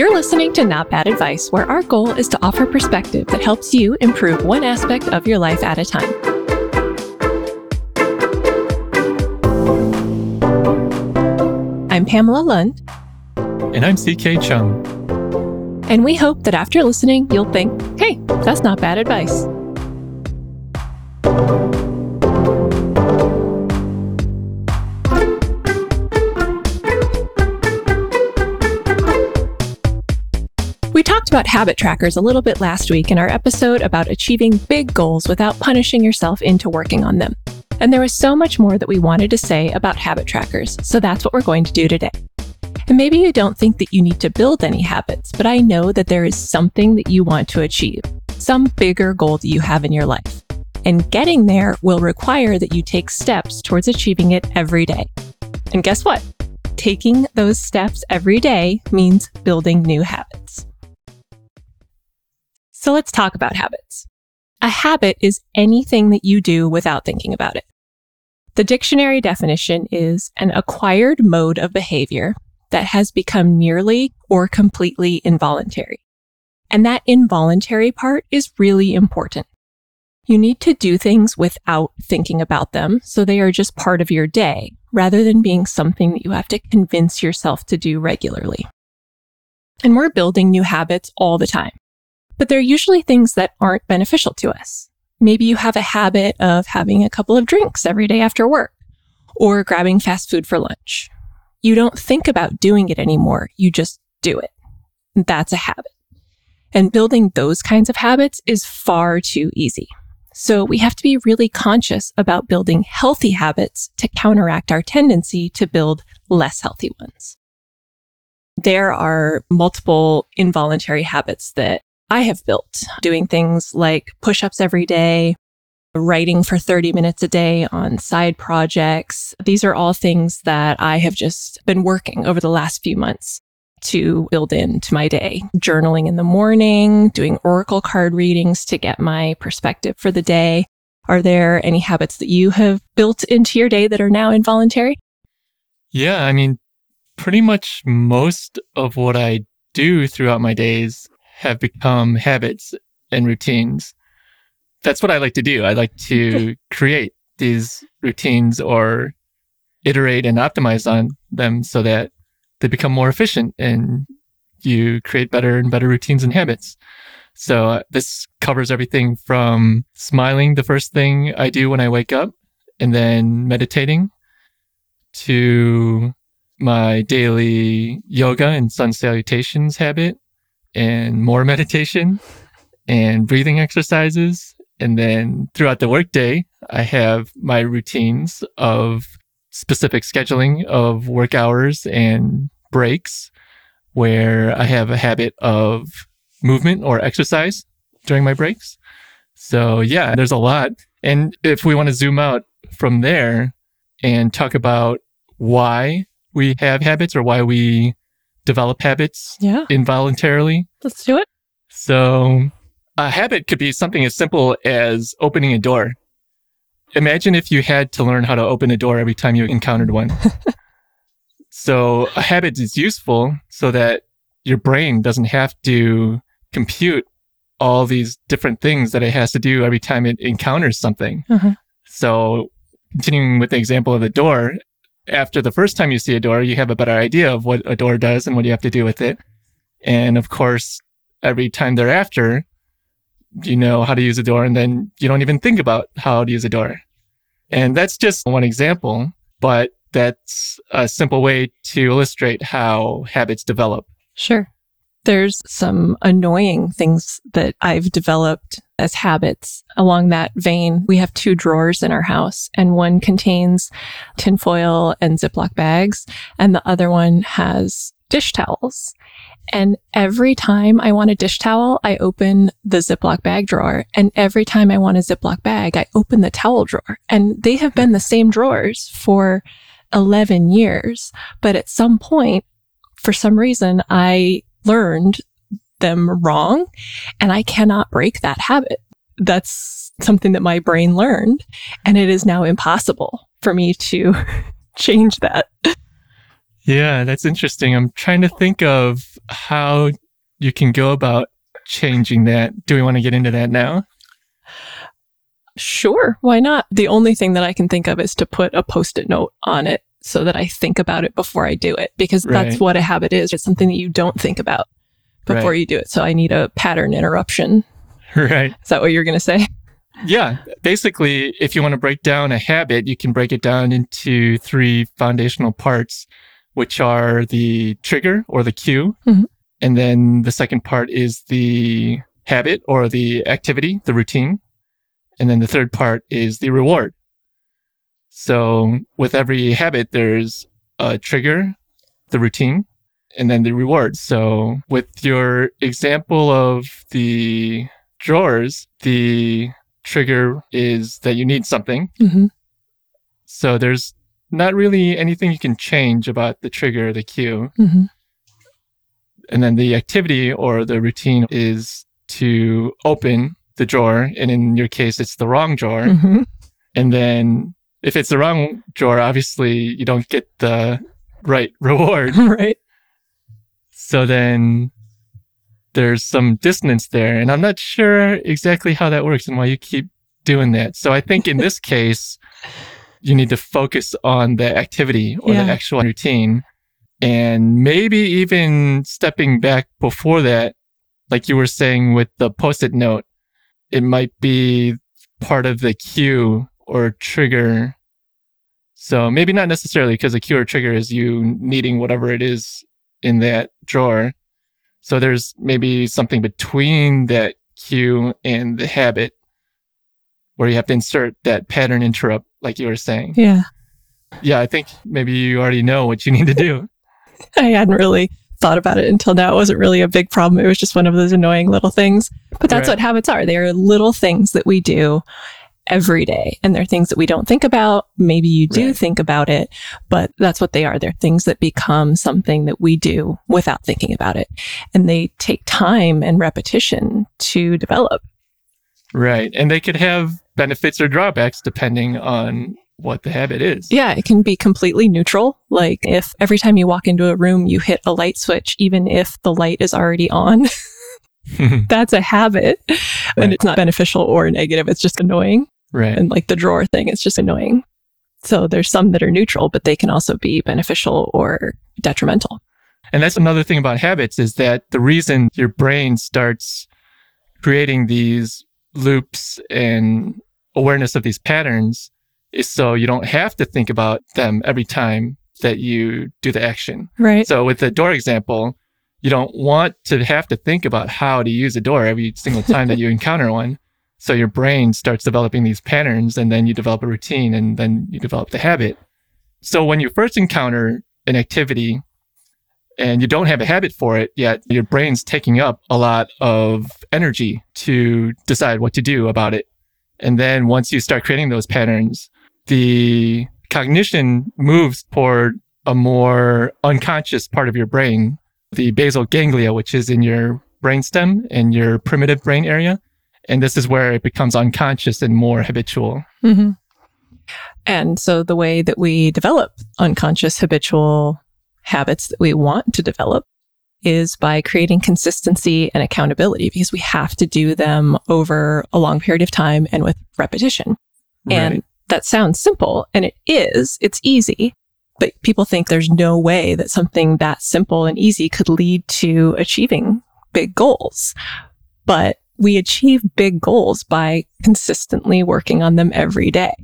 You're listening to Not Bad Advice, where our goal is to offer perspective that helps you improve one aspect of your life at a time. I'm Pamela Lund. And I'm CK Chung. And we hope that after listening, you'll think, hey, that's not bad advice. About habit trackers a little bit last week in our episode about achieving big goals without punishing yourself into working on them. And there was so much more that we wanted to say about habit trackers, so that's what we're going to do today. And maybe you don't think that you need to build any habits, but I know that there is something that you want to achieve, some bigger goal that you have in your life. And getting there will require that you take steps towards achieving it every day. And guess what? Taking those steps every day means building new habits. So let's talk about habits. A habit is anything that you do without thinking about it. The dictionary definition is an acquired mode of behavior that has become nearly or completely involuntary. And that involuntary part is really important. You need to do things without thinking about them, so they are just part of your day, rather than being something that you have to convince yourself to do regularly. And we're building new habits all the time, but they're usually things that aren't beneficial to us. Maybe you have a habit of having a couple of drinks every day after work or grabbing fast food for lunch. You don't think about doing it anymore. You just do it. That's a habit. And building those kinds of habits is far too easy. So we have to be really conscious about building healthy habits to counteract our tendency to build less healthy ones. There are multiple involuntary habits that I have built doing things like push ups every day, writing for 30 minutes a day on side projects. These are all things that I have just been working over the last few months to build into my day. Journaling in the morning, doing oracle card readings to get my perspective for the day. Are there any habits that you have built into your day that are now involuntary? Yeah, I mean, pretty much most of what I do throughout my days have become habits and routines. That's what I like to do. I like to create these routines or iterate and optimize on them so that they become more efficient and you create better and better routines and habits. So uh, this covers everything from smiling, the first thing I do when I wake up, and then meditating to my daily yoga and sun salutations habit and more meditation and breathing exercises. And then throughout the workday, I have my routines of specific scheduling of work hours and breaks where I have a habit of movement or exercise during my breaks. So yeah, there's a lot. And if we want to zoom out from there and talk about why we have habits or why we develop habits Yeah. involuntarily. Let's do it. So a habit could be something as simple as opening a door. Imagine if you had to learn how to open a door every time you encountered one. so a habit is useful so that your brain doesn't have to compute all these different things that it has to do every time it encounters something. Uh-huh. So continuing with the example of the door, after the first time you see a door, you have a better idea of what a door does and what you have to do with it. And of course, every time thereafter, you know how to use a door and then you don't even think about how to use a door. And that's just one example, but that's a simple way to illustrate how habits develop. Sure. There's some annoying things that I've developed as habits along that vein. We have two drawers in our house, and one contains tinfoil and Ziploc bags, and the other one has dish towels. And every time I want a dish towel, I open the Ziploc bag drawer. And every time I want a Ziploc bag, I open the towel drawer. And they have been the same drawers for 11 years. But at some point, for some reason, I learned them wrong and I cannot break that habit. That's something that my brain learned and it is now impossible for me to change that. Yeah, that's interesting. I'm trying to think of how you can go about changing that. Do we want to get into that now? Sure, why not? The only thing that I can think of is to put a post it note on it so that I think about it before I do it, because that's what a habit is. It's something that you don't think about before Right. you do it. So I need a pattern interruption. Right. Is that what you're going to say? Yeah. Basically, if you want to break down a habit, you can break it down into three foundational parts, which are the trigger or the cue. Mhm. And then the second part is the habit or the activity, the routine. And then the third part is the reward. So with every habit, there's a trigger, the routine, and then the reward. So with your example of the drawers, the trigger is that you need something. Mm-hmm. So there's not really anything you can change about the trigger, the cue. Mm-hmm. And then the activity or the routine is to open the drawer. And in your case, it's the wrong drawer. Mm-hmm. And then if it's the wrong drawer, obviously you don't get the right reward. right. So then there's some dissonance there. And I'm not sure exactly how that works and why you keep doing that. So I think in this case, you need to focus on the activity or Yeah. the actual routine. And maybe even stepping back before that, like you were saying with the post it note, it might be part of the cue or trigger. So maybe not necessarily because the cue or trigger is you needing whatever it is in that drawer. So there's maybe something between that cue and the habit where you have to insert that pattern interrupt, like you were saying. Yeah. Yeah, I think maybe you already know what you need to do. I hadn't really thought about it until now. It wasn't really a big problem. It was just one of those annoying little things. But that's Right. what habits are. They are little things that we do every day. And they're things that we don't think about. Maybe you do Right. think about it, but that's what they are. They're things that become something that we do without thinking about it. And they take time and repetition to develop. Right. And they could have benefits or drawbacks depending on what the habit is. Yeah, it can be completely neutral. Like if every time you walk into a room, you hit a light switch, even if the light is already on, that's a habit. Right. And it's not beneficial or negative. It's just annoying. Right. And like the drawer thing, it's just annoying. So there's some that are neutral, but they can also be beneficial or detrimental. And that's another thing about habits is that the reason your brain starts creating these loops and awareness of these patterns is so you don't have to think about them every time that you do the action. Right. So with the door example, you don't want to have to think about how to use a door every single time that you encounter one. So your brain starts developing these patterns and then you develop a routine and then you develop the habit. So when you first encounter an activity and you don't have a habit for it yet, your brain's taking up a lot of energy to decide what to do about it. And then once you start creating those patterns, the cognition moves toward a more unconscious part of your brain, the basal ganglia, which is in your brainstem and your primitive brain area. And this is where it becomes unconscious and more habitual. hmm And so the way that we develop unconscious habitual habits that we want to develop is by creating consistency and accountability because we have to do them over a long period of time and with repetition. And that sounds simple and it is, it's easy, but people think there's no way that something that simple and easy could lead to achieving big goals. But we achieve big goals by consistently working on them every day.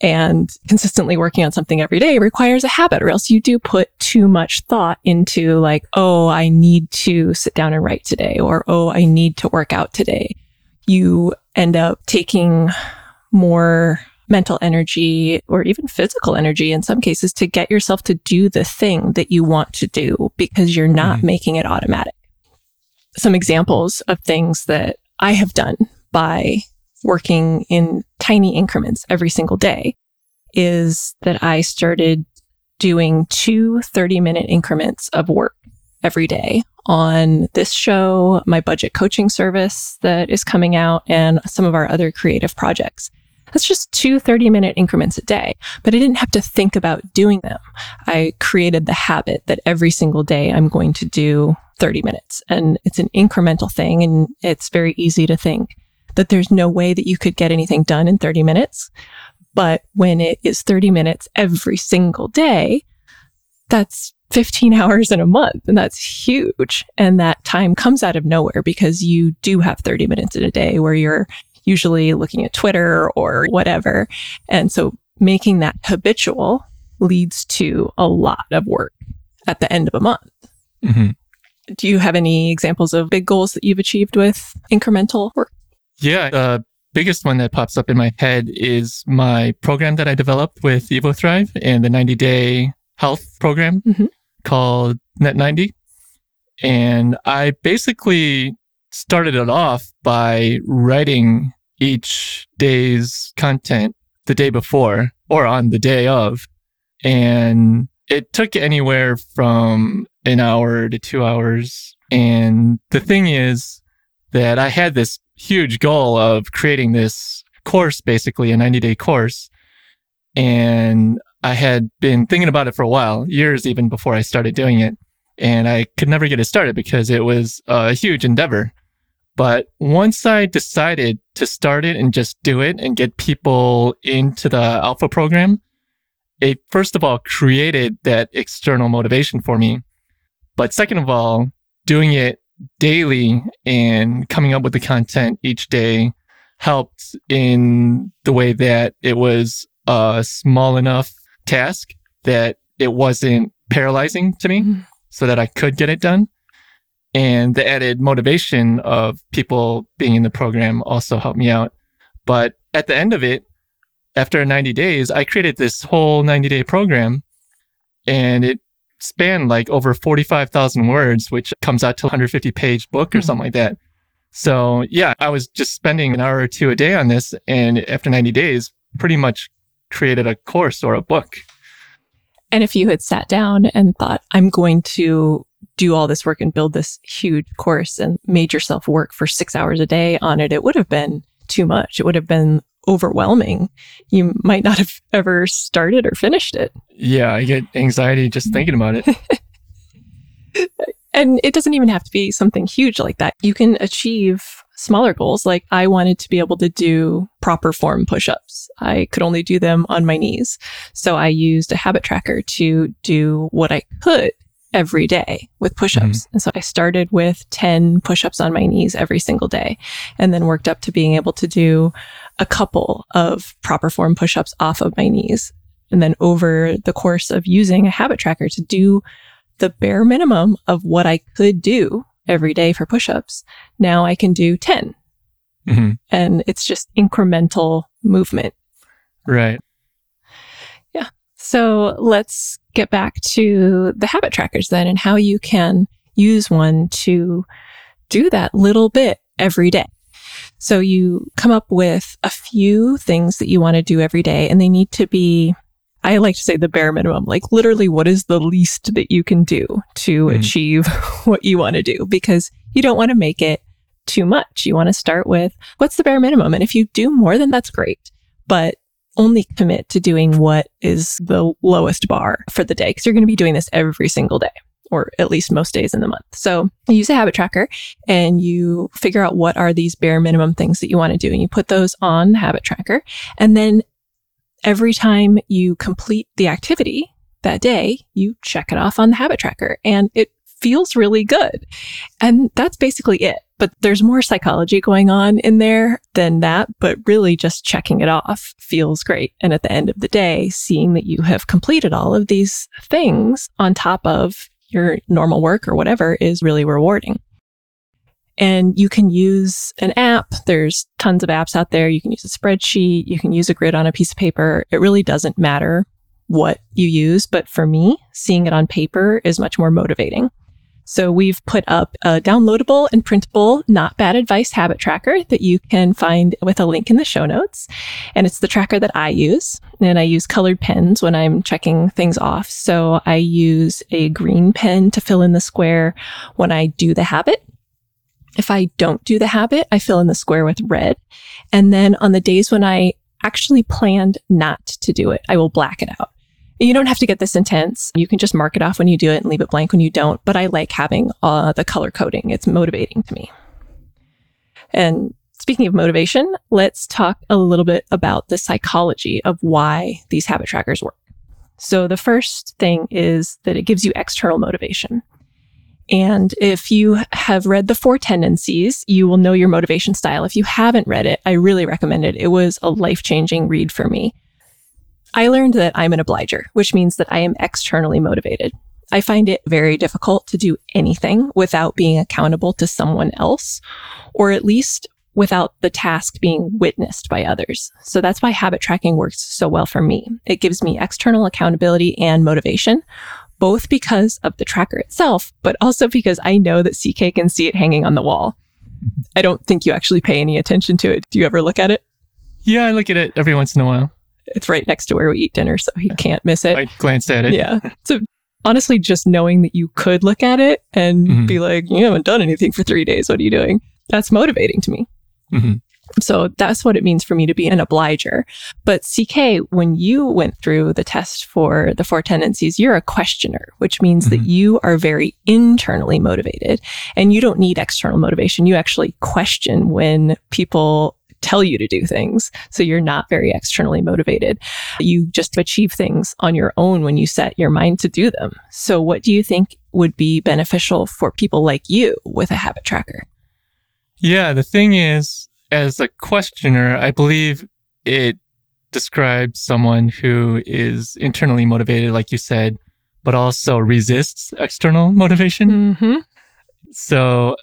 And consistently working on something every day requires a habit, or else you do put too much thought into, like, oh, I need to sit down and write today, or oh, I need to work out today. You end up taking more mental energy or even physical energy in some cases to get yourself to do the thing that you want to do because you're not Mhm. making it automatic. Some examples of things that I have done by working in tiny increments every single day is that I started doing two 30 minute increments of work every day on this show, my budget coaching service that is coming out, and some of our other creative projects. That's just two 30 minute increments a day, but I didn't have to think about doing them. I created the habit that every single day I'm going to do 30 minutes and it's an incremental thing. And it's very easy to think that there's no way that you could get anything done in 30 minutes. But when it is 30 minutes every single day, that's 15 hours in a month and that's huge. And that time comes out of nowhere because you do have 30 minutes in a day where you're usually looking at Twitter or whatever. And so making that habitual leads to a lot of work at the end of a month. Mm-hmm. Do you have any examples of big goals that you've achieved with incremental work? Yeah. The biggest one that pops up in my head is my program that I developed with EvoThrive and the 90 day health program mm-hmm. called Net90. And I basically started it off by writing each day's content the day before or on the day of. And it took anywhere from an hour to two hours. And the thing is that I had this huge goal of creating this course, basically a 90 day course. And I had been thinking about it for a while, years even before I started doing it. And I could never get it started because it was a huge endeavor. But once I decided to start it and just do it and get people into the alpha program, it first of all created that external motivation for me. But second of all, doing it daily and coming up with the content each day helped in the way that it was a small enough task that it wasn't paralyzing to me mm-hmm. so that I could get it done. And the added motivation of people being in the program also helped me out. But at the end of it, after 90 days, I created this whole 90 day program and it spanned like over 45,000 words, which comes out to a 150 page book or mm-hmm. something like that. So yeah, I was just spending an hour or two a day on this. And after 90 days, pretty much created a course or a book. And if you had sat down and thought, I'm going to do all this work and build this huge course and made yourself work for six hours a day on it, it would have been too much. It would have been overwhelming. You might not have ever started or finished it. Yeah, I get anxiety just thinking about it. and it doesn't even have to be something huge like that. You can achieve smaller goals. Like I wanted to be able to do proper form push ups. I could only do them on my knees. So I used a habit tracker to do what I could every day with push ups. Mm-hmm. And so I started with 10 push ups on my knees every single day and then worked up to being able to do a couple of proper form push ups off of my knees. And then over the course of using a habit tracker to do the bare minimum of what I could do every day for push ups, now I can do 10. Mm-hmm. And it's just incremental movement. Right. Yeah. So let's get back to the habit trackers then and how you can use one to do that little bit every day. So you come up with a few things that you want to do every day and they need to be I like to say the bare minimum, like literally what is the least that you can do to mm. achieve what you want to do because you don't want to make it too much. You want to start with what's the bare minimum? And if you do more, then that's great. But only commit to doing what is the lowest bar for the day because you're going to be doing this every single day or at least most days in the month. So you use a habit tracker and you figure out what are these bare minimum things that you want to do and you put those on the habit tracker. And then every time you complete the activity that day, you check it off on the habit tracker and it feels really good. And that's basically it. But there's more psychology going on in there than that. But really, just checking it off feels great. And at the end of the day, seeing that you have completed all of these things on top of your normal work or whatever is really rewarding. And you can use an app. There's tons of apps out there. You can use a spreadsheet. You can use a grid on a piece of paper. It really doesn't matter what you use. But for me, seeing it on paper is much more motivating. So we've put up a downloadable and printable not bad advice habit tracker that you can find with a link in the show notes. And it's the tracker that I use. And I use colored pens when I'm checking things off. So I use a green pen to fill in the square when I do the habit. If I don't do the habit, I fill in the square with red. And then on the days when I actually planned not to do it. I will black it out. You don't have to get this intense. You can just mark it off when you do it and leave it blank when you don't. But I like having uh, the color coding. It's motivating to me. And speaking of motivation, let's talk a little bit about the psychology of why these habit trackers work. So the first thing is that it gives you external motivation. And if you have read the four tendencies, you will know your motivation style. If you haven't read it, I really recommend it. It was a life changing read for me. I learned that I'm an obliger, which means that I am externally motivated. I find it very difficult to do anything without being accountable to someone else, or at least without the task being witnessed by others. So that's why habit tracking works so well for me. It gives me external accountability and motivation, both because of the tracker itself, but also because I know that CK can see it hanging on the wall. Mm-hmm. I don't think you actually pay any attention to it. Do you ever look at it? Yeah, I look at it every once in a while. It's right next to where we eat dinner, so he can't miss it. I glanced at it. Yeah. So honestly, just knowing that you could look at it and Mhm. be like, you haven't done anything for three days. What are you doing? That's motivating to me. Mhm. So that's what it means for me to be an obliger. But CK, when you went through the test for the four tendencies, you're a questioner, which means that Mhm. you are very internally motivated and you don't need external motivation. You actually question when people tell you to do things. So you're not very externally motivated. You just achieve things on your own when you set your mind to do them. So what do you think would be beneficial for people like you with a habit tracker? Yeah, the thing is, as a questioner, I believe it describes someone who is internally motivated, like you said, but also resists external motivation. Mm-hmm. So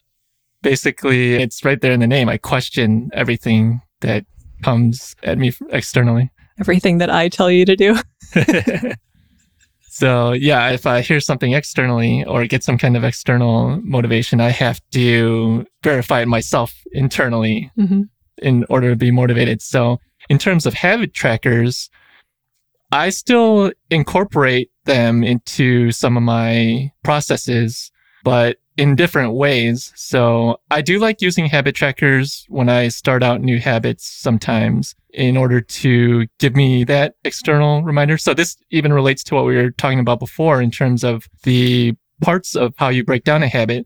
basically, it's right there in the name. I question everything that comes at me externally. Everything that I tell you to do. so yeah, if I hear something externally or get some kind of external motivation, I have to verify it myself internally Mm-hmm. in order to be motivated. So in terms of habit trackers, I still incorporate them into some of my processes, but in different ways. So I do like using habit trackers when I start out new habits sometimes in order to give me that external reminder. So this even relates to what we were talking about before in terms of the parts of how you break down a habit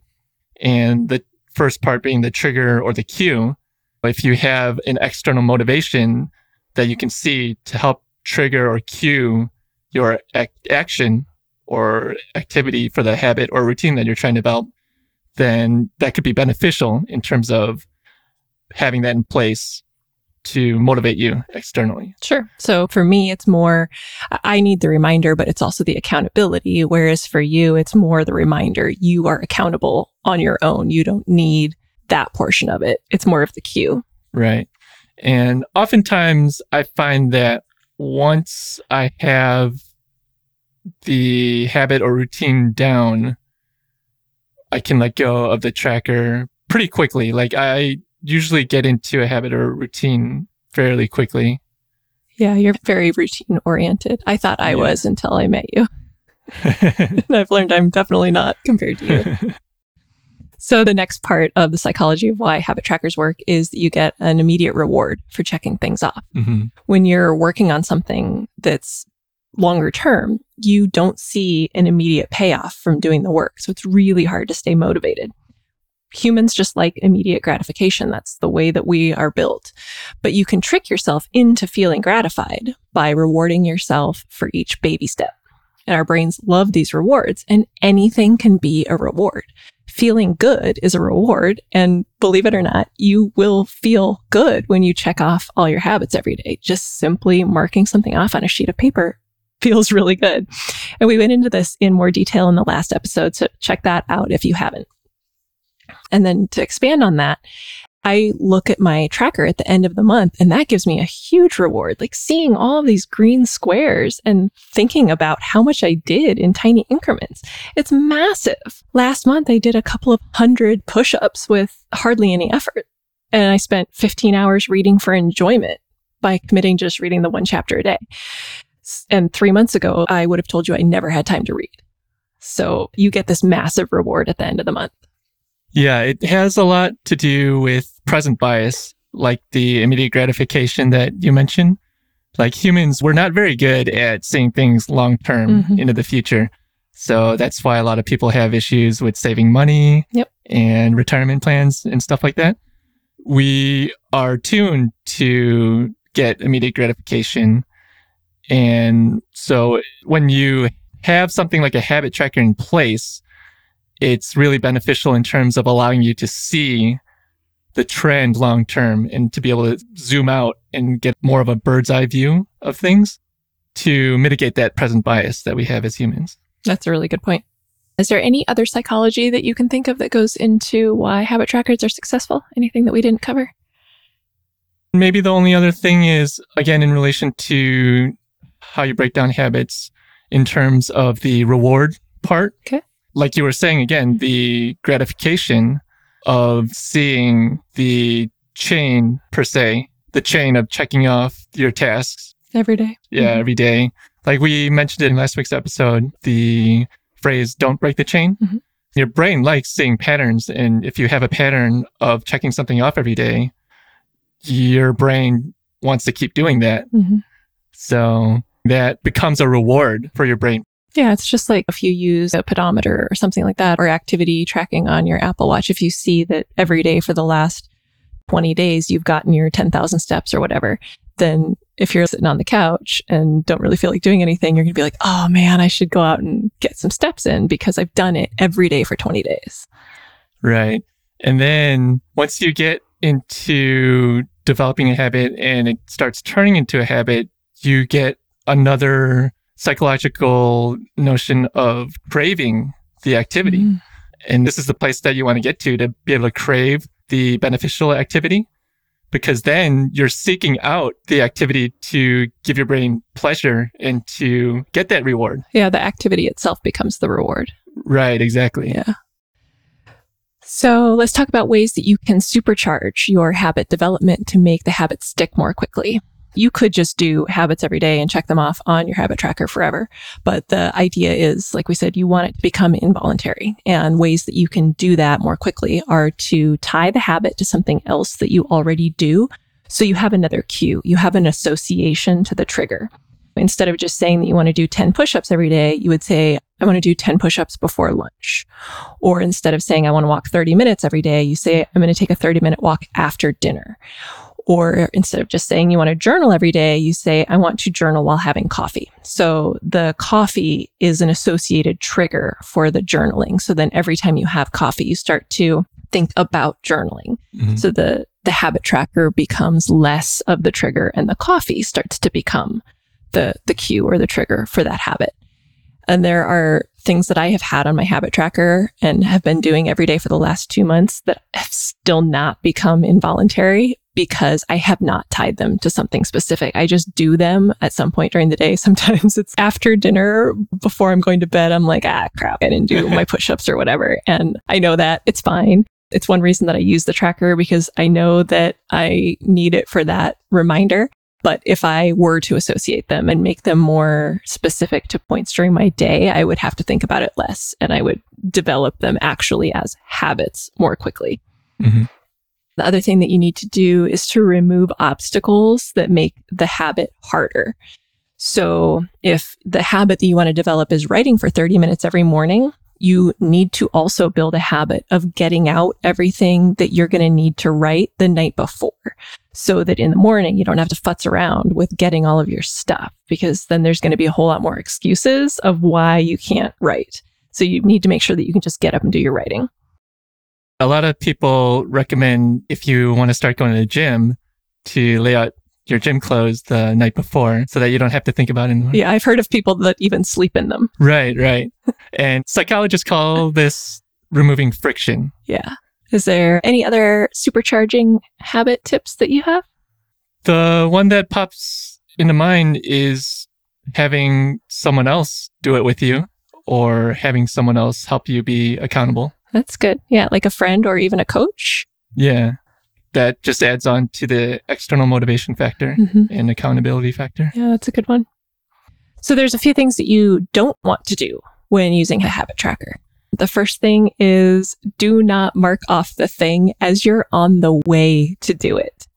and the first part being the trigger or the cue. If you have an external motivation that you can see to help trigger or cue your ac- action or activity for the habit or routine that you're trying to develop, then that could be beneficial in terms of having that in place to motivate you externally. Sure. So for me, it's more, I- need the reminder, but it's also the accountability. Whereas for you, it's more the reminder. You are accountable on your own. You don't need that portion of it. It's more of the cue. Right. And oftentimes I find that once I have the habit or routine down, I can let go of the tracker pretty quickly. Like I usually get into a habit or a routine fairly quickly. Yeah, you're very routine oriented. I thought I Yeah. was until I met you. And I've learned I'm definitely not compared to you. So the next part of the psychology of why habit trackers work is that you get an immediate reward for checking things off. Mhm. When you're working on something that's longer term, you don't see an immediate payoff from doing the work. So it's really hard to stay motivated. Humans just like immediate gratification. That's the way that we are built. But you can trick yourself into feeling gratified by rewarding yourself for each baby step. And our brains love these rewards, and anything can be a reward. Feeling good is a reward. And believe it or not, you will feel good when you check off all your habits every day. Just simply marking something off on a sheet of paper feels really good. And we went into this in more detail in the last episode. So check that out if you haven't. And then to expand on that, I look at my tracker at the end of the month and that gives me a huge reward. Like seeing all of these green squares and thinking about how much I did in tiny increments. It's massive. Last month, I did a couple of hundred push ups with hardly any effort. And I spent 15 hours reading for enjoyment by committing just reading the one chapter a day. And three months ago, I would have told you I never had time to read. So you get this massive reward at the end of the month. Yeah, it has a lot to do with present bias, like the immediate gratification that you mentioned. Like humans, we're not very good at seeing things long term Mhm. into the future. So that's why a lot of people have issues with saving money Yep. and retirement plans and stuff like that. We are tuned to get immediate gratification. And so when you have something like a habit tracker in place, it's really beneficial in terms of allowing you to see the trend long term and to be able to zoom out and get more of a bird's eye view of things to mitigate that present bias that we have as humans. That's a really good point. Is there any other psychology that you can think of that goes into why habit trackers are successful? Anything that we didn't cover? Maybe the only other thing is, again, in relation to how you break down habits in terms of the reward part. Okay. Like you were saying, again, the gratification of seeing the chain per se, the chain of checking off your tasks Every day. yeah, Mhm. every day. Like we mentioned in last week's episode, the phrase don't break the chain. Mhm. Your brain likes seeing patterns. And if you have a pattern of checking something off every day, your brain wants to keep doing that. Mhm. So that becomes a reward for your brain. Yeah, it's just like if you use a pedometer or something like that, or activity tracking on your Apple Watch. If you see that every day for the last 20 days you've gotten your 10,000 steps or whatever, then if you're sitting on the couch and don't really feel like doing anything, you're going to be like, oh man, I should go out and get some steps in because I've done it every day for 20 days. Right. And then once you get into developing a habit and it starts turning into a habit, you get another psychological notion of craving the activity. Mhm. And this is the place that you want to get to to be able to crave the beneficial activity because then you're seeking out the activity to give your brain pleasure and to get that reward. Yeah, the activity itself becomes the reward. Right, exactly. Yeah. So let's talk about ways that you can supercharge your habit development to make the habit stick more quickly. You could just do habits every day and check them off on your habit tracker forever. But the idea is, like we said, you want it to become involuntary. And ways that you can do that more quickly are to tie the habit to something else that you already do. So you have another cue, you have an association to the trigger. Instead of just saying that you want to do 10 push ups every day, you would say, I want to do 10 push ups before lunch. Or instead of saying, I want to walk 30 minutes every day, you say, I'm going to take a 30 minute walk after dinner. Or instead of just saying you want to journal every day, you say, I want to journal while having coffee. So the coffee is an associated trigger for the journaling. So then every time you have coffee, you start to think about journaling. Mhm. So the, the habit tracker becomes less of the trigger and the coffee starts to become the, the cue or the trigger for that habit. And there are things that I have had on my habit tracker and have been doing every day for the last two months that have still not become involuntary because I have not tied them to something specific. I just do them at some point during the day. Sometimes it's after dinner before I'm going to bed. I'm like, ah, crap, I didn't do my push ups or whatever. And I know that it's fine. It's one reason that I use the tracker because I know that I need it for that reminder. But if I were to associate them and make them more specific to points during my day, I would have to think about it less and I would develop them actually as habits more quickly. Mhm. The other thing that you need to do is to remove obstacles that make the habit harder. So if the habit that you want to develop is writing for 30 minutes every morning, you need to also build a habit of getting out everything that you're going to need to write the night before so that in the morning you don't have to futz around with getting all of your stuff because then there's going to be a whole lot more excuses of why you can't write. So you need to make sure that you can just get up and do your writing. A lot of people recommend if you want to start going to the gym to lay out your gym clothes the night before so that you don't have to think about it anymore. Yeah, I've heard of people that even sleep in them. Right, right. and psychologists call this removing friction. Yeah. Is there any other supercharging habit tips that you have? The one that pops into mind is having someone else do it with you or having someone else help you be accountable. That's good. Yeah, like a friend or even a coach. Yeah. That just adds on to the external motivation factor Mm-hmm. and accountability factor. Yeah, that's a good one. So there's a few things that you don't want to do when using a habit tracker. The first thing is do not mark off the thing as you're on the way to do it.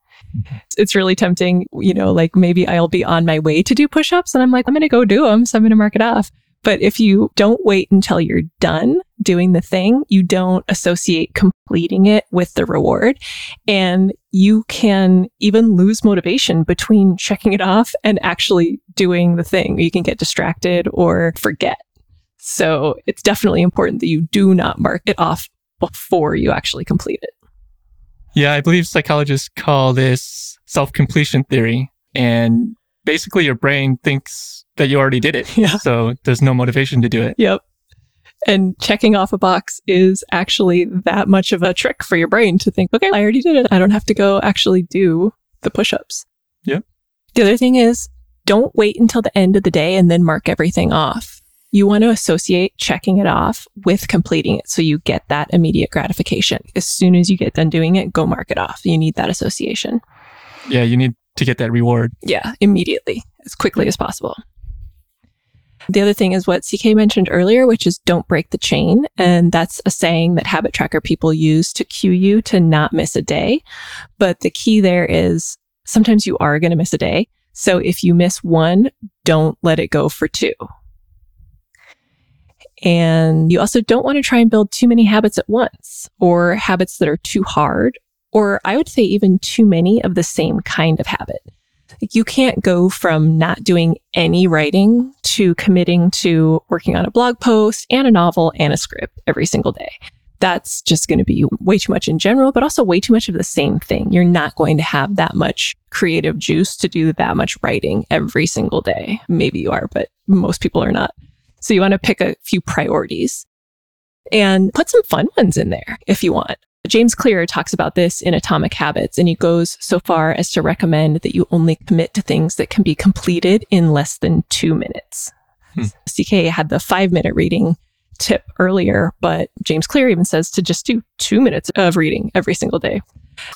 It's really tempting, you know, like maybe I'll be on my way to do push ups and I'm like, I'm going to go do them. So I'm going to mark it off. But if you don't wait until you're done doing the thing, you don't associate completing it with the reward. And you can even lose motivation between checking it off and actually doing the thing. You can get distracted or forget. So it's definitely important that you do not mark it off before you actually complete it. Yeah, I believe psychologists call this self completion theory. And basically, your brain thinks that you already did it. Yeah. So there's no motivation to do it. Yep. And checking off a box is actually that much of a trick for your brain to think, okay, I already did it. I don't have to go actually do the push ups. Yep. The other thing is don't wait until the end of the day and then mark everything off. You want to associate checking it off with completing it so you get that immediate gratification. As soon as you get done doing it, go mark it off. You need that association. Yeah, you need to get that reward. Yeah, immediately, as quickly as possible. The other thing is what CK mentioned earlier, which is don't break the chain. Mm-hmm. And that's a saying that habit tracker people use to cue you to not miss a day. But the key there is sometimes you are going to miss a day. So if you miss one, don't let it go for two. And you also don't want to try and build too many habits at once or habits that are too hard, or I would say even too many of the same kind of habit. You can't go from not doing any writing to committing to working on a blog post and a novel and a script every single day. That's just going to be way too much in general, but also way too much of the same thing. You're not going to have that much creative juice to do that much writing every single day. Maybe you are, but most people are not. So you want to pick a few priorities and put some fun ones in there if you want. James Clear talks about this in Atomic Habits, and he goes so far as to recommend that you only commit to things that can be completed in less than two minutes. Hmm. CK had the five minute reading tip earlier, but James Clear even says to just do two minutes of reading every single day.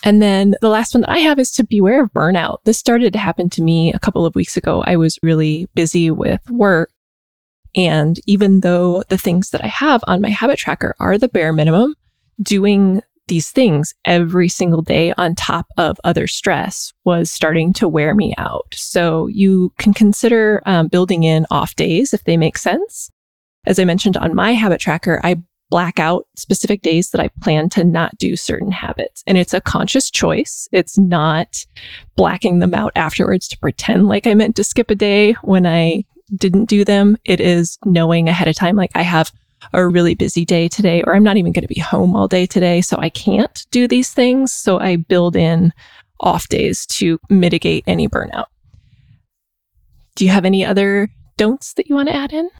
And then the last one that I have is to beware of burnout. This started to happen to me a couple of weeks ago. I was really busy with work. And even though the things that I have on my habit tracker are the bare minimum, doing these things every single day on top of other stress was starting to wear me out. So you can consider um, building in off days if they make sense. As I mentioned on my habit tracker, I black out specific days that I plan to not do certain habits. And it's a conscious choice. It's not blacking them out afterwards to pretend like I meant to skip a day when I didn't do them. It is knowing ahead of time, like I have a really busy day today, or I'm not even going to be home all day today. So I can't do these things. So I build in off days to mitigate any burnout. Do you have any other don'ts that you want to add in?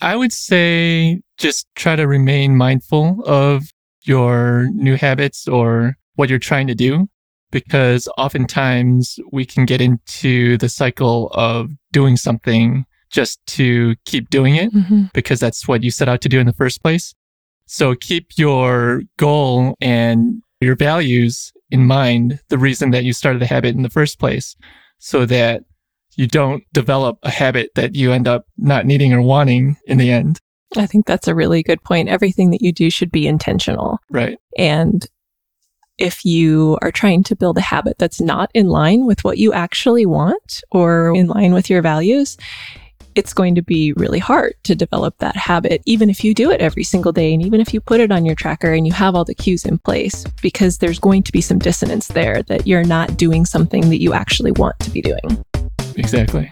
I would say just try to remain mindful of your new habits or what you're trying to do, because oftentimes we can get into the cycle of doing something just to keep doing it mm-hmm. because that's what you set out to do in the first place. So keep your goal and your values in mind, the reason that you started the habit in the first place, so that you don't develop a habit that you end up not needing or wanting in the end. I think that's a really good point. Everything that you do should be intentional. Right. And if you are trying to build a habit that's not in line with what you actually want or in line with your values, it's going to be really hard to develop that habit, even if you do it every single day. And even if you put it on your tracker and you have all the cues in place, because there's going to be some dissonance there that you're not doing something that you actually want to be doing. Exactly.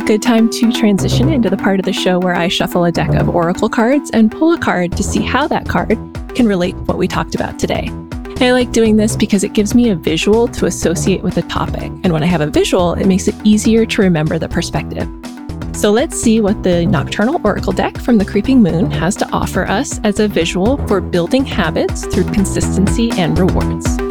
A good time to transition into the part of the show where I shuffle a deck of oracle cards and pull a card to see how that card can relate to what we talked about today. I like doing this because it gives me a visual to associate with a topic. And when I have a visual, it makes it easier to remember the perspective. So let's see what the Nocturnal Oracle deck from the Creeping Moon has to offer us as a visual for building habits through consistency and rewards.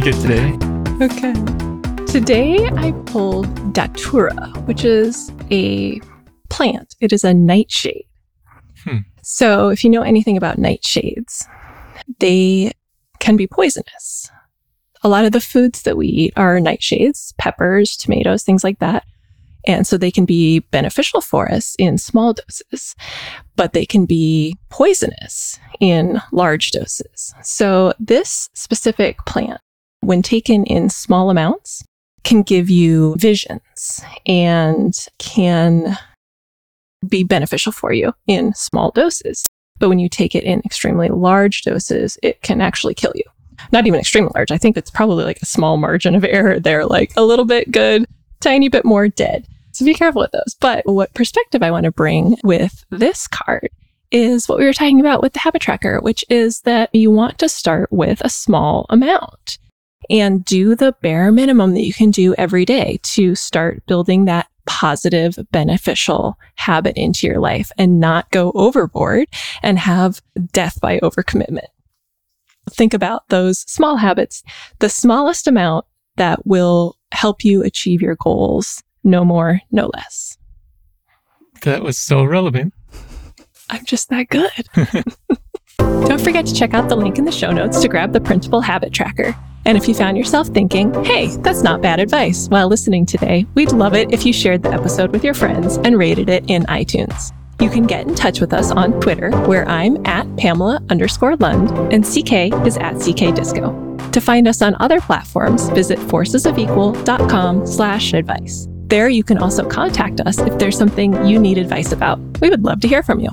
Today? Okay. Today I pulled Datura, which is a plant. It is a nightshade. Hmm. So, if you know anything about nightshades, they can be poisonous. A lot of the foods that we eat are nightshades, peppers, tomatoes, things like that. And so they can be beneficial for us in small doses, but they can be poisonous in large doses. So this specific plant, when taken in small amounts, can give you visions and can be beneficial for you in small doses. But when you take it in extremely large doses, it can actually kill you. Not even extremely large. I think it's probably like a small margin of error there, like a little bit good, tiny bit more dead. So be careful with those. But what perspective I want to bring with this card is what we were talking about with the habit tracker, which is that you want to start with a small amount and do the bare minimum that you can do every day to start building that positive, beneficial habit into your life and not go overboard and have death by overcommitment. Think about those small habits, the smallest amount that will help you achieve your goals, no more, no less. That was so relevant. I'm just that good. Don't forget to check out the link in the show notes to grab the printable habit tracker. And if you found yourself thinking, hey, that's not bad advice while listening today, we'd love it if you shared the episode with your friends and rated it in iTunes. You can get in touch with us on Twitter, where I'm at Pamela underscore Lund and CK is at CK Disco. To find us on other platforms, visit forcesofequal.com slash advice. There you can also contact us if there's something you need advice about. We would love to hear from you.